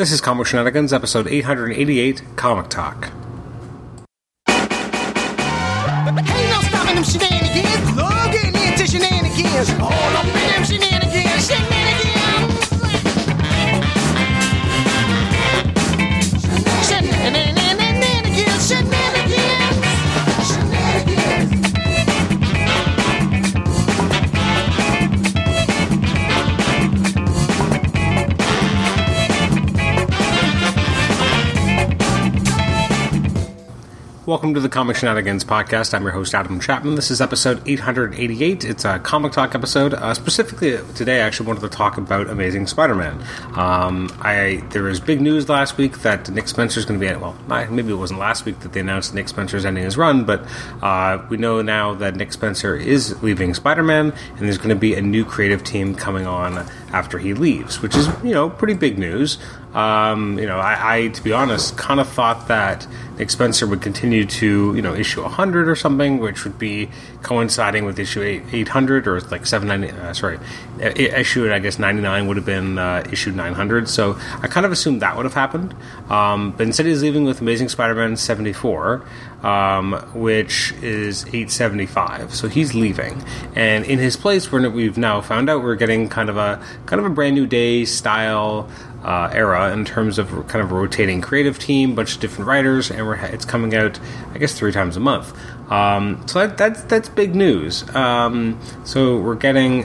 This is Comic Shenanigans, episode 888, Comic Talk. Welcome to the Comic Shenanigans podcast. I'm your host, Adam Chapman. This is episode 888. It's a comic talk episode. Uh, specifically, today, I actually wanted to talk about Amazing Spider Man. Um, I There was big news last week that Nick Spencer's going to be, well, maybe it wasn't last week that they announced Nick Spencer's ending his run, but uh, we know now that Nick Spencer is leaving Spider Man, and there's going to be a new creative team coming on after he leaves, which is, you know, pretty big news. Um, you know, I, I, to be honest, kind of thought that Nick Spencer would continue to, you know, issue 100 or something, which would be coinciding with issue 800 or like 790, uh, sorry, issue, I guess, 99 would have been uh, issue 900. So I kind of assumed that would have happened. Um, but instead, he's leaving with Amazing Spider Man 74, um, which is 875. So he's leaving. And in his place, we're, we've now found out we're getting kind of a kind of a brand new day style uh, era in terms of kind of rotating creative team, bunch of different writers, and we're, it's coming out, I guess, three times a month. Um, so that, that's that's big news. Um, so we're getting,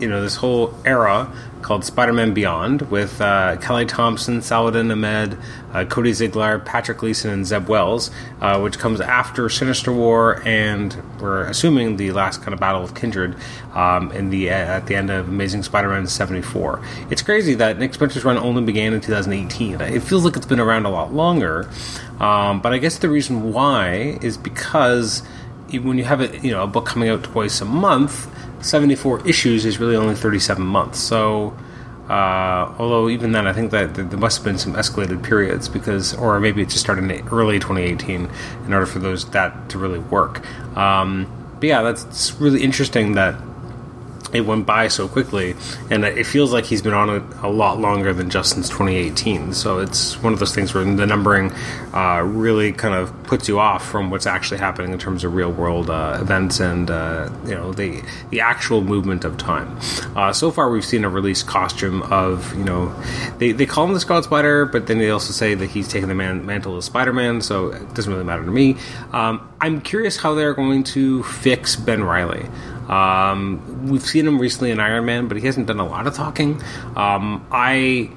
you know, this whole era called Spider-Man Beyond with uh, Kelly Thompson, Saladin Ahmed, uh, Cody Ziglar, Patrick Gleason, and Zeb Wells, uh, which comes after Sinister War and we're assuming the last kind of battle of Kindred um, in the at the end of Amazing Spider-Man 74. It's crazy that Nick Spencer's run only began in 2018. It feels like it's been around a lot longer, um, but I guess the reason why is because when you have a you know a book coming out twice a month, 74 issues is really only 37 months. So uh, although even then, I think that there must have been some escalated periods because, or maybe it just started in early 2018 in order for those that to really work. Um, but yeah, that's really interesting that it went by so quickly, and it feels like he's been on it a lot longer than just since 2018. So it's one of those things where the numbering uh, really kind of puts you off from what's actually happening in terms of real world uh, events and uh, you know the the actual movement of time. Uh, so far, we've seen a release costume of you know they, they call him the Scarlet Spider, but then they also say that he's taking the man, mantle of Spider Man. So it doesn't really matter to me. Um, I'm curious how they're going to fix Ben Reilly. Um, we've seen him recently in Iron Man, but he hasn't done a lot of talking. Um, I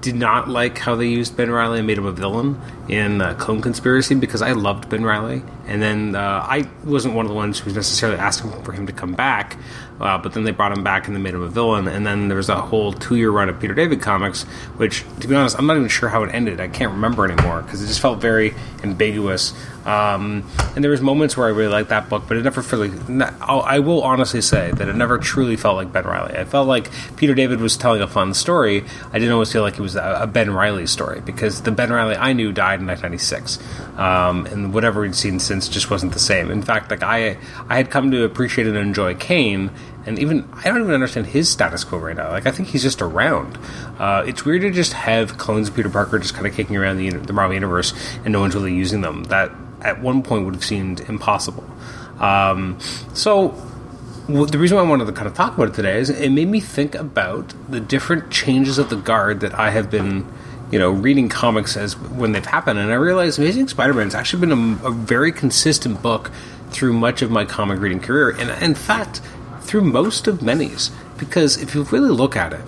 did not like how they used Ben Reilly and made him a villain in uh, Clone Conspiracy because I loved Ben Reilly, and then uh, I wasn't one of the ones who was necessarily asking for him to come back. Uh, but then they brought him back and they made him a villain, and then there was a whole two-year run of Peter David comics, which, to be honest, I'm not even sure how it ended. I can't remember anymore because it just felt very ambiguous. Um, and there was moments where I really liked that book, but it never really. I will honestly say that it never truly felt like Ben Reilly. I felt like Peter David was telling a fun story. I didn't always feel like it was a Ben Reilly story because the Ben Reilly I knew died in 1996, um, and whatever we'd seen since just wasn't the same. In fact, like I, I had come to appreciate and enjoy Kaine, and even I don't even understand his status quo right now. Like I think he's just around. Uh, it's weird to just have clones of Peter Parker just kind of kicking around the, the Marvel universe and no one's really using them. That at one point would have seemed impossible. Um, so the reason why I wanted to kind of talk about it today is it made me think about the different changes of the guard that I have been, you know, reading comics as when they've happened, and I realized Amazing Spider-Man's actually been a, a very consistent book through much of my comic reading career, and in fact, through most of many's. Because if you really look at it,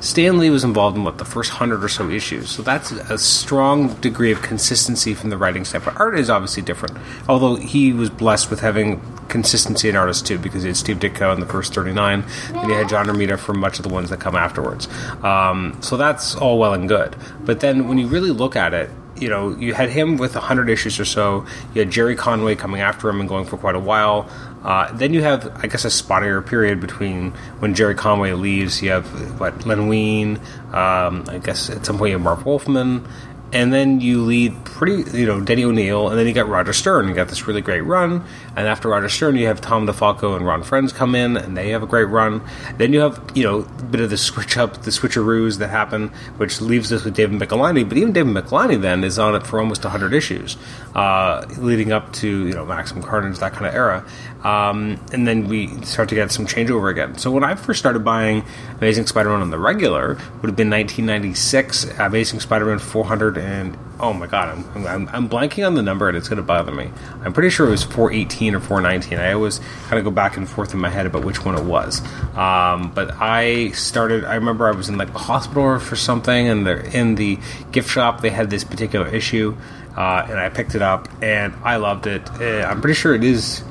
Stan Lee was involved in what the first hundred or so issues, so that's a strong degree of consistency from the writing. But art is obviously different, although he was blessed with having consistency in artists too, because he had Steve Ditko in the first thirty-nine, and he had John Romita for much of the ones that come afterwards. Um, so that's all well and good, but then when you really look at it, you know, you had him with 100 issues or so. You had Gerry Conway coming after him and going for quite a while. Uh, then you have, I guess, a spottier period between when Gerry Conway leaves. You have, what, Len Wein. Um, I guess at some point you have Marv Wolfman. And then you lead pretty, you know, Denny O'Neil, and then you got Roger Stern. You got this really great run, and after Roger Stern, you have Tom DeFalco and Ron Frenz come in, and they have a great run. Then you have, you know, a bit of the switch up, the switcheroos that happen, which leaves us with David Michelinie. But even David Michelinie then is on it for almost 100 issues, uh, leading up to, you know, Maximum Carnage, that kind of era. Um, and then we start to get some changeover again. So when I first started buying Amazing Spider-Man on the regular, would have been 1996. Amazing Spider-Man 400 and oh my god, I'm, I'm, I'm blanking on the number and it's going to bother me. I'm pretty sure it was 418 or 419. I always kind of go back and forth in my head about which one it was. Um, but I started. I remember I was in like a hospital for something, and they're in the gift shop they had this particular issue, uh, and I picked it up and I loved it. Uh, I'm pretty sure it is.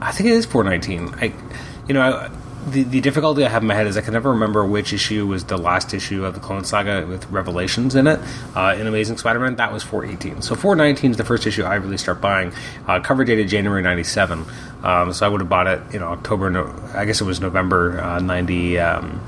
I think it is 419. I, you know, I, the, the difficulty I have in my head is I can never remember which issue was the last issue of the Clone Saga with Revelations in it. Uh, in Amazing Spider-Man, that was 418. So 419 is the first issue I really start buying. Uh, cover dated January 97. Um, so I would have bought it, you know, October, no, I guess it was November uh, 90, um,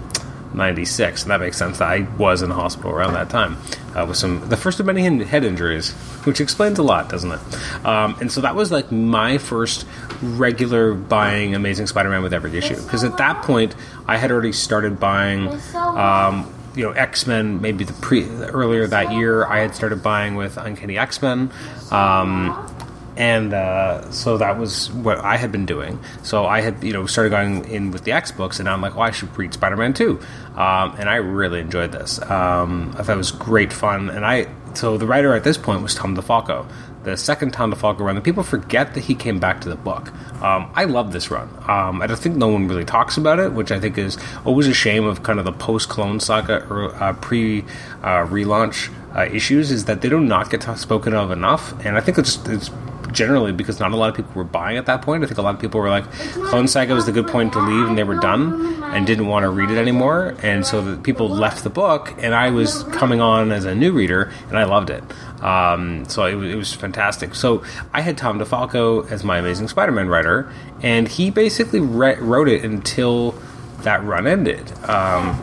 96. And that makes sense. I was in the hospital around that time uh, with some, the first of many head injuries, which explains a lot, doesn't it? Um, and so that was like my first regular buying Amazing Spider-Man with every issue because at that point I had already started buying. Um, you know, X Men. Maybe the pre earlier that year, I had started buying with Uncanny X Men, um, and uh, so that was what I had been doing. So I had, you know, started going in with the X books, and I'm like, well, I should read Spider Man too, um, and I really enjoyed this. Um, I thought it was great fun, and I so the writer at this point was Tom DeFalco the second Tom DeFalco run, and people forget that he came back to the book. Um, I love this run. Um, I don't think no one really talks about it, which I think is always a shame of kind of the post Clone Saga or uh, pre uh, relaunch uh, issues is that they do not get spoken of enough, and I think it's, it's generally because not a lot of people were buying at that point. I think a lot of people were like, Clone Saga was the good point to leave, and they were done and didn't want to read it anymore. And so the people left the book, and I was coming on as a new reader, and I loved it. Um, so it, it, was fantastic. So I had Tom DeFalco as my Amazing Spider-Man writer, and he basically re- wrote it until that run ended, um,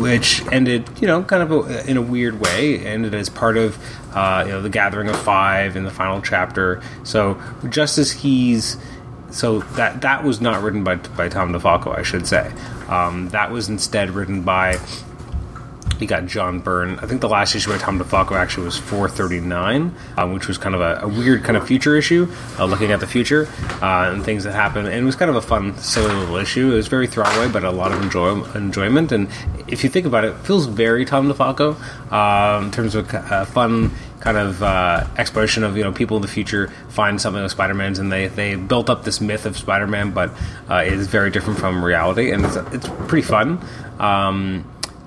which ended, you know, kind of a, in a weird way. ended as part of, uh, you know, the Gathering of Five in the final chapter. So just as he's, so that that was not written by by Tom DeFalco, I should say. Um, that was instead written by you got John Byrne. I think the last issue by Tom DeFalco actually was 439, um, which was kind of a, a, weird kind of future issue, uh, looking at the future uh, and things that happen. And it was kind of a fun, silly little issue. It was very throwaway, but a lot of enjoy- enjoyment. And if you think about it, it feels very Tom DeFalco uh, in terms of uh, fun kind of uh, exploration of you know people in the future find something of Spider-Man's and they, they built up this myth of Spider-Man, but uh, it is very different from reality, and it's, it's pretty fun. Um,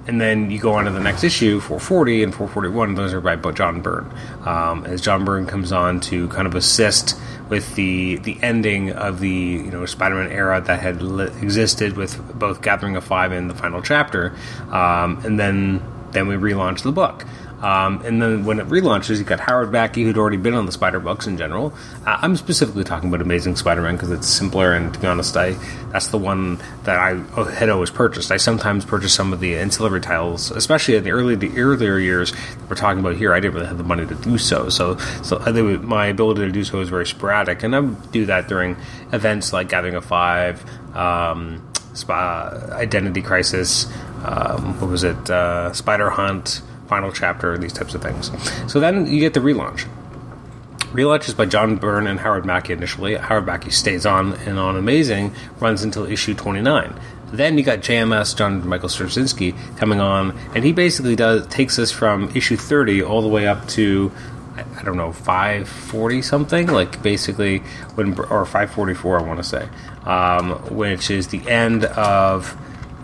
and then you go on to the next issue, 440 and 441. Those are by John Byrne. Um, as John Byrne comes on to kind of assist with the the ending of the you know Spider-Man era that had li- existed with both Gathering of Five and the final chapter, um, and then then we relaunch the book. Um, and then when it relaunches, you got Howard Mackie, who'd already been on the Spider books in general. Uh, I'm specifically talking about Amazing Spider-Man because it's simpler, and to be honest, I that's the one that I had always purchased. I sometimes purchase some of the ancillary titles, especially in the early the earlier years that we're talking about here. I didn't really have the money to do so, so so think my ability to do so is very sporadic, and I would do that during events like Gathering of Five. Um, Identity Crisis, um, what was it? Uh, Spider Hunt, final chapter, these types of things. So then you get the relaunch. Relaunch is by John Byrne and Howard Mackie initially. Howard Mackie stays on and on Amazing, runs until issue 29. Then you got JMS, John Michael Straczynski, coming on, and he basically does takes us from issue 30 all the way up to I don't know, 540 something, like basically when or 544 I want to say, um, which is the end of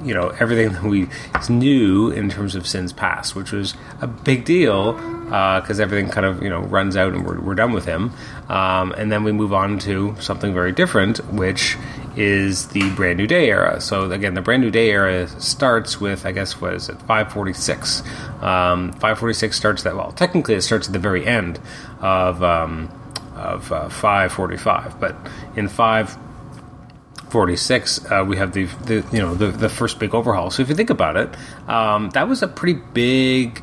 you know everything that we knew in terms of sins past, which was a big deal because uh, everything kind of you know runs out and we're, we're done with him, um, and then we move on to something very different, which is the brand new day era. So again, the brand new day era starts with I guess what is it 546. Um, 546 starts that well technically it starts at the very end of. Um, of uh, 545, but in 5 46, uh, we have the, the you know the, the first big overhaul. So if you think about it, um, that was a pretty big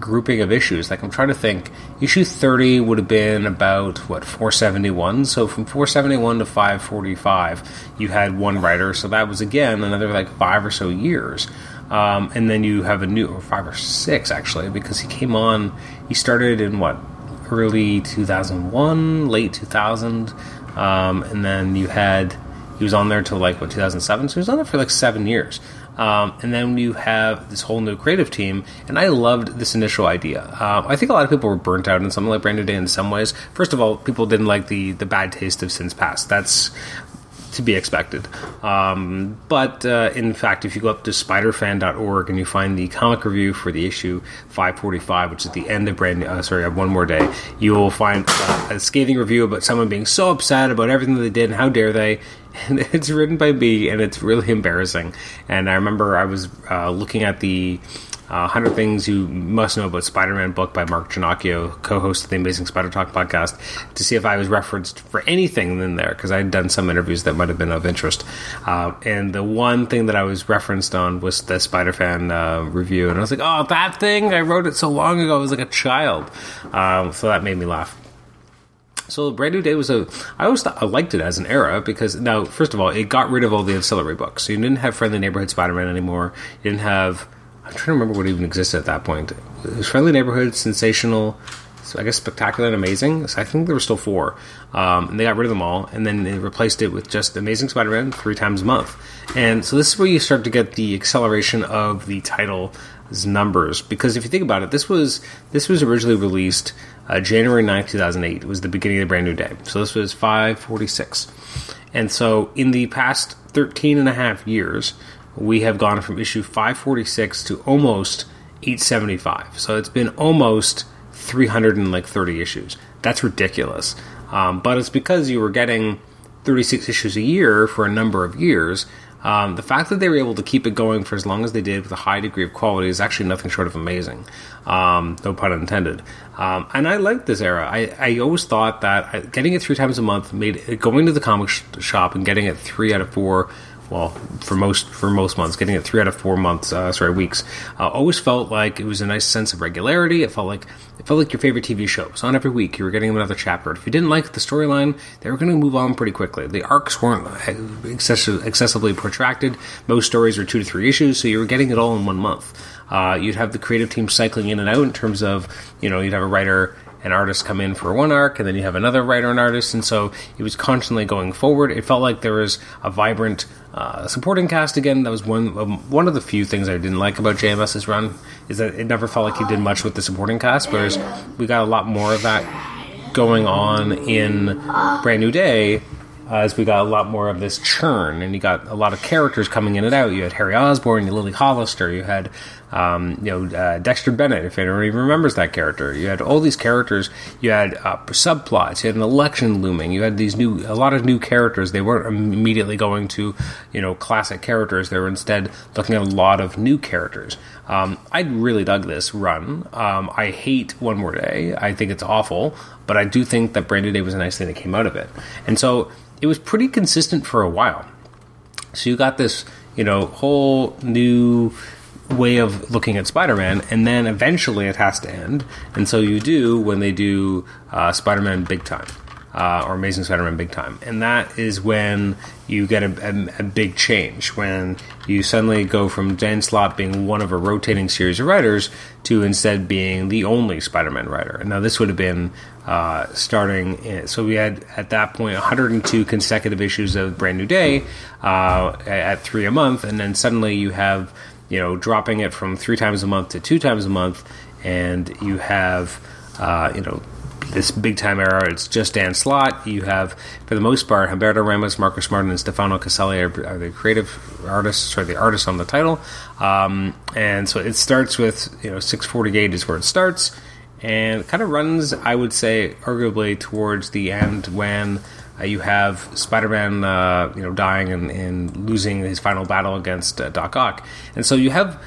grouping of issues. Like I'm trying to think, issue 30 would have been about what 471. So from 471 to 545, you had one writer. So that was again another like five or so years. Um, and then you have a new, or five or six actually, because he came on. He started in what early 2001, late 2000, um, and then you had he was on there till like what 2007. So he was on there for like seven years. Um, and then you have this whole new creative team, and I loved this initial idea. Uh, I think a lot of people were burnt out in something like Brand New Day in some ways. First of all, people didn't like the the bad taste of Sins Past. That's to be expected. Um, but uh, in fact, if you go up to spiderfan.org and you find the comic review for the issue 545, which is the end of brand uh, sorry, of One More Day, you will find uh, a scathing review about someone being so upset about everything they did and how dare they. And it's written by me, and it's really embarrassing. And I remember I was uh, looking at the uh, 100 Things You Must Know About Spider Man book by Mark Ginocchio, co host of the Amazing Spider Talk podcast, to see if I was referenced for anything in there, because I had done some interviews that might have been of interest. Uh, and the one thing that I was referenced on was the Spider Fan uh, review. And I was like, oh, that thing? I wrote it so long ago. I was like a child. Um, so that made me laugh. So Brand New Day was a. I always thought I liked it as an era because now, first of all, it got rid of all the ancillary books. So you didn't have Friendly Neighborhood Spider-Man anymore. You didn't have I'm trying to remember what even existed at that point. It was Friendly Neighborhood, Sensational, so I guess Spectacular and Amazing. So I think there were still four. Um, and they got rid of them all, and then they replaced it with just Amazing Spider Man three times a month. And so this is where you start to get the acceleration of the title's numbers. Because if you think about it, this was this was originally released uh, January 9th, 2008. Was the beginning of the brand new day. So this was 546. And so in the past 13 and a half years, we have gone from issue 546 to almost 875. So it's been almost 330 issues. That's ridiculous. Um, but it's because you were getting 36 issues a year for a number of years. Um, the fact that they were able to keep it going for as long as they did with a high degree of quality is actually nothing short of amazing. Um, no pun intended. Um, and I liked this era. I, I always thought that getting it three times a month made going to the comic shop and getting it three out of four well, for most for most months, getting it three out of four months, uh, sorry, weeks, uh, always felt like it was a nice sense of regularity. It felt like it felt like your favorite TV show. So on every week, you were getting another chapter. If you didn't like the storyline, they were going to move on pretty quickly. The arcs weren't excess- excessively protracted. Most stories were two to three issues, so you were getting it all in one month. Uh, you'd have the creative team cycling in and out in terms of, you know, you'd have a writer an artist come in for one arc, and then you have another writer and artist, and so it was constantly going forward. It felt like there was a vibrant uh, supporting cast again. That was one um, one of the few things I didn't like about JMS's run is that it never felt like he did much with the supporting cast, whereas we got a lot more of that going on in Brand New Day uh, as we got a lot more of this churn, and you got a lot of characters coming in and out. You had Harry Osborn, you had Lily Hollister, you had um, you know uh, Dexter Bennett, if anyone even remembers that character. You had all these characters. You had uh, subplots. You had an election looming. You had these new, a lot of new characters. They weren't immediately going to you know classic characters. They were instead looking at a lot of new characters. Um, I really dug this run. Um, I hate One More Day. I think it's awful, but I do think that Brand New Day was a nice thing that came out of it. And so it was pretty consistent for a while. So you got this, you know, whole new way of looking at Spider-Man, and then eventually it has to end, and so you do when they do uh, Spider-Man Big Time uh, or Amazing Spider-Man Big Time, and that is when you get a, a, a, big change when you suddenly go from Dan Slott being one of a rotating series of writers to instead being the only Spider-Man writer. Now this would have been uh, starting. In, so we had at that point 102 consecutive issues of Brand New Day uh, at three a month, and then suddenly you have you know dropping it from three times a month to two times a month, and you have uh, you know this big time era. It's just Dan Slott. You have, for the most part, Humberto Ramos, Marcos Martin, and Stefano Caselli are, are the creative artists, or the artists on the title. Um, and so it starts with, you know, 648 is where it starts, and kind of runs, I would say, arguably towards the end when. Uh, you have Spider-Man, uh, you know, dying and, and, losing his final battle against uh, Doc Ock, and so you have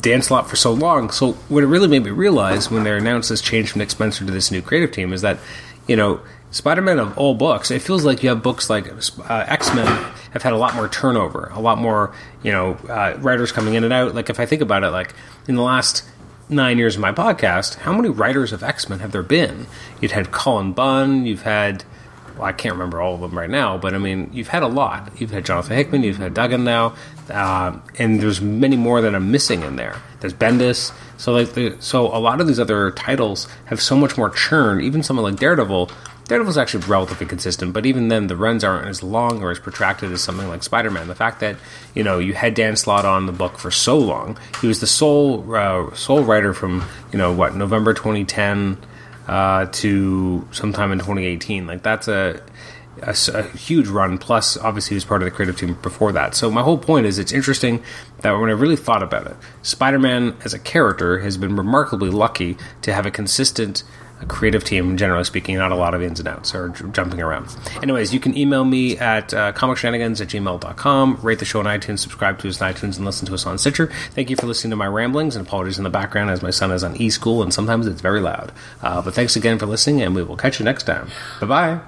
Dan Slott for so long. So what it really made me realize when they announced this change from Nick Spencer to this new creative team is that, you know, Spider-Man of all books, it feels like you have books like uh, X-Men have had a lot more turnover, a lot more, you know, uh, writers coming in and out. Like if I think about it, like in the last nine years of my podcast, how many writers of X Men have there been? You'd had Cullen Bunn, you've had, well, I can't remember all of them right now, but I mean, you've had a lot. You've had Jonathan Hickman, you've had Duggan now, uh, and there's many more that I'm missing in there. There's Bendis, so like, the, so a lot of these other titles have so much more churn. Even someone like Daredevil Daredevil's actually relatively consistent, but even then, the runs aren't as long or as protracted as something like Spider Man. The fact that you know you had Dan Slott on the book for so long, he was the sole uh, sole writer from you know what November 2010 uh, to sometime in 2018. Like that's a, a, a huge run. Plus, obviously, he was part of the creative team before that. So my whole point is, it's interesting that when I really thought about it, Spider Man as a character has been remarkably lucky to have a consistent a creative team, generally speaking, not a lot of ins and outs or j- jumping around. Anyways, you can email me at uh, comicshenanigans at gmail.com, rate the show on iTunes, subscribe to us on iTunes, and listen to us on Stitcher. Thank you for listening to my ramblings, and apologies in the background as my son is on e-school, and sometimes it's very loud. Uh, but thanks again for listening, and we will catch you next time. Bye-bye.